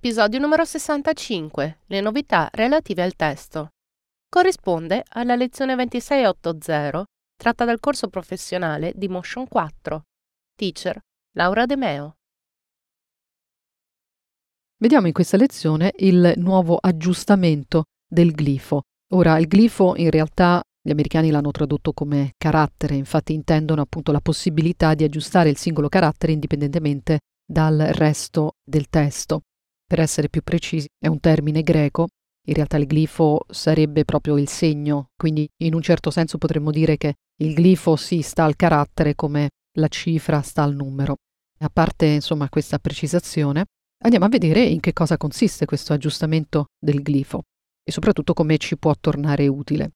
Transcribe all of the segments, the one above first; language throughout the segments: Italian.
Episodio numero 65. Le novità relative al testo. Corrisponde alla lezione 2680 tratta dal corso professionale di Motion 4. Teacher Laura De Meo. Vediamo in questa lezione il nuovo aggiustamento del glifo. Ora, il glifo in realtà gli americani l'hanno tradotto come carattere, infatti intendono appunto la possibilità di aggiustare il singolo carattere indipendentemente dal resto del testo. Per essere più precisi, è un termine greco, in realtà il glifo sarebbe proprio il segno, quindi in un certo senso potremmo dire che il glifo si sta al carattere come la cifra sta al numero. A parte insomma questa precisazione, andiamo a vedere in che cosa consiste questo aggiustamento del glifo e soprattutto come ci può tornare utile.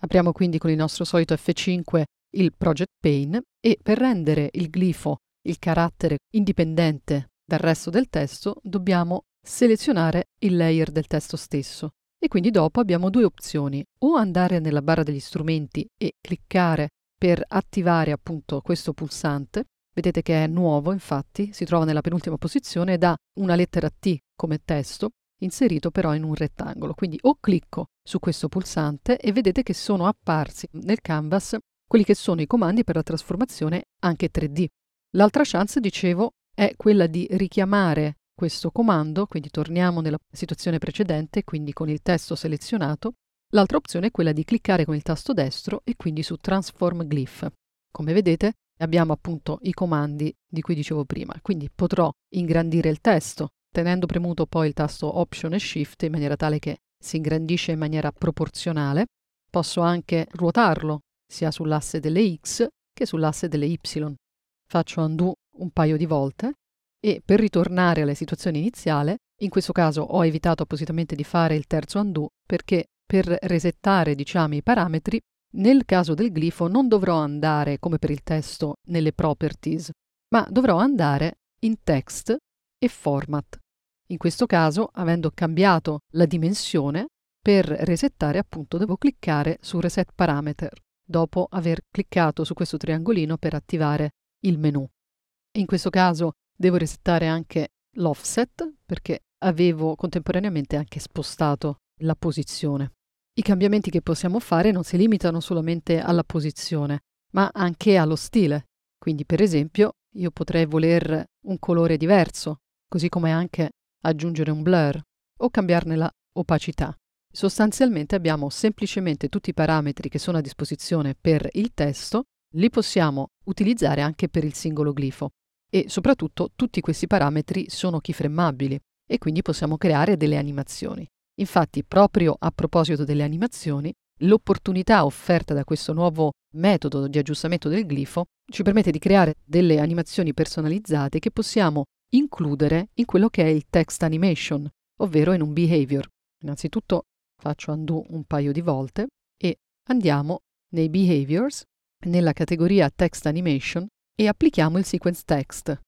Apriamo quindi con il nostro solito F5 il Project Pane e per rendere il glifo il carattere indipendente dal resto del testo dobbiamo selezionare il layer del testo stesso e quindi dopo abbiamo due opzioni, o andare nella barra degli strumenti e cliccare per attivare appunto questo pulsante, vedete che è nuovo infatti, si trova nella penultima posizione ed ha una lettera T come testo, inserito però in un rettangolo, quindi o clicco su questo pulsante e vedete che sono apparsi nel canvas quelli che sono i comandi per la trasformazione anche 3D. L'altra chance, dicevo, è quella di richiamare questo comando, quindi torniamo nella situazione precedente, quindi con il testo selezionato. L'altra opzione è quella di cliccare con il tasto destro e quindi su Transform Glyph. Come vedete abbiamo appunto i comandi di cui dicevo prima, quindi potrò ingrandire il testo tenendo premuto poi il tasto Option e Shift in maniera tale che si ingrandisce in maniera proporzionale. Posso anche ruotarlo sia sull'asse delle X che sull'asse delle Y. Faccio undo un paio di volte e per ritornare alla situazione iniziale, in questo caso ho evitato appositamente di fare il terzo undo perché per resettare diciamo i parametri nel caso del glifo non dovrò andare come per il testo nelle properties, ma dovrò andare in text e format. In questo caso, avendo cambiato la dimensione, per resettare appunto devo cliccare su Reset Parameter, dopo aver cliccato su questo triangolino per attivare il menu. In questo caso devo resettare anche l'offset perché avevo contemporaneamente anche spostato la posizione. I cambiamenti che possiamo fare non si limitano solamente alla posizione, ma anche allo stile. Quindi, per esempio, io potrei voler un colore diverso, così come anche aggiungere un blur o cambiarne la opacità. Sostanzialmente abbiamo semplicemente tutti i parametri che sono a disposizione per il testo, li possiamo utilizzare anche per il singolo glifo e soprattutto tutti questi parametri sono keyframeabili e quindi possiamo creare delle animazioni. Infatti, proprio a proposito delle animazioni, l'opportunità offerta da questo nuovo metodo di aggiustamento del glifo ci permette di creare delle animazioni personalizzate che possiamo includere in quello che è il text animation, ovvero in un behavior. Innanzitutto faccio undo un paio di volte e andiamo nei behaviors, nella categoria text animation e applichiamo il sequence text.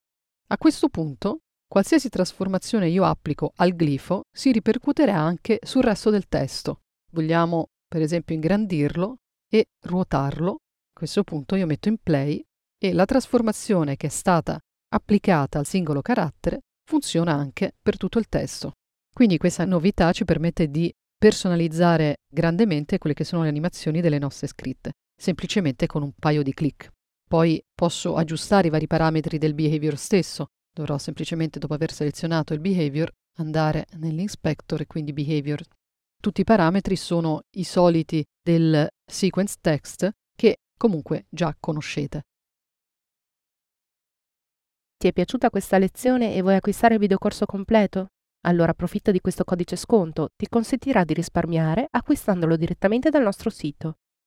A questo punto, qualsiasi trasformazione io applico al glifo si ripercuoterà anche sul resto del testo. Vogliamo per esempio ingrandirlo e ruotarlo. A questo punto io metto in play e la trasformazione che è stata applicata al singolo carattere funziona anche per tutto il testo. Quindi questa novità ci permette di personalizzare grandemente quelle che sono le animazioni delle nostre scritte, semplicemente con un paio di clic. Poi posso aggiustare i vari parametri del behavior stesso. Dovrò semplicemente, dopo aver selezionato il behavior, andare nell'inspector e quindi behavior. Tutti i parametri sono i soliti del sequence text che comunque già conoscete. Ti è piaciuta questa lezione e vuoi acquistare il videocorso completo? Allora approfitta di questo codice sconto, ti consentirà di risparmiare acquistandolo direttamente dal nostro sito.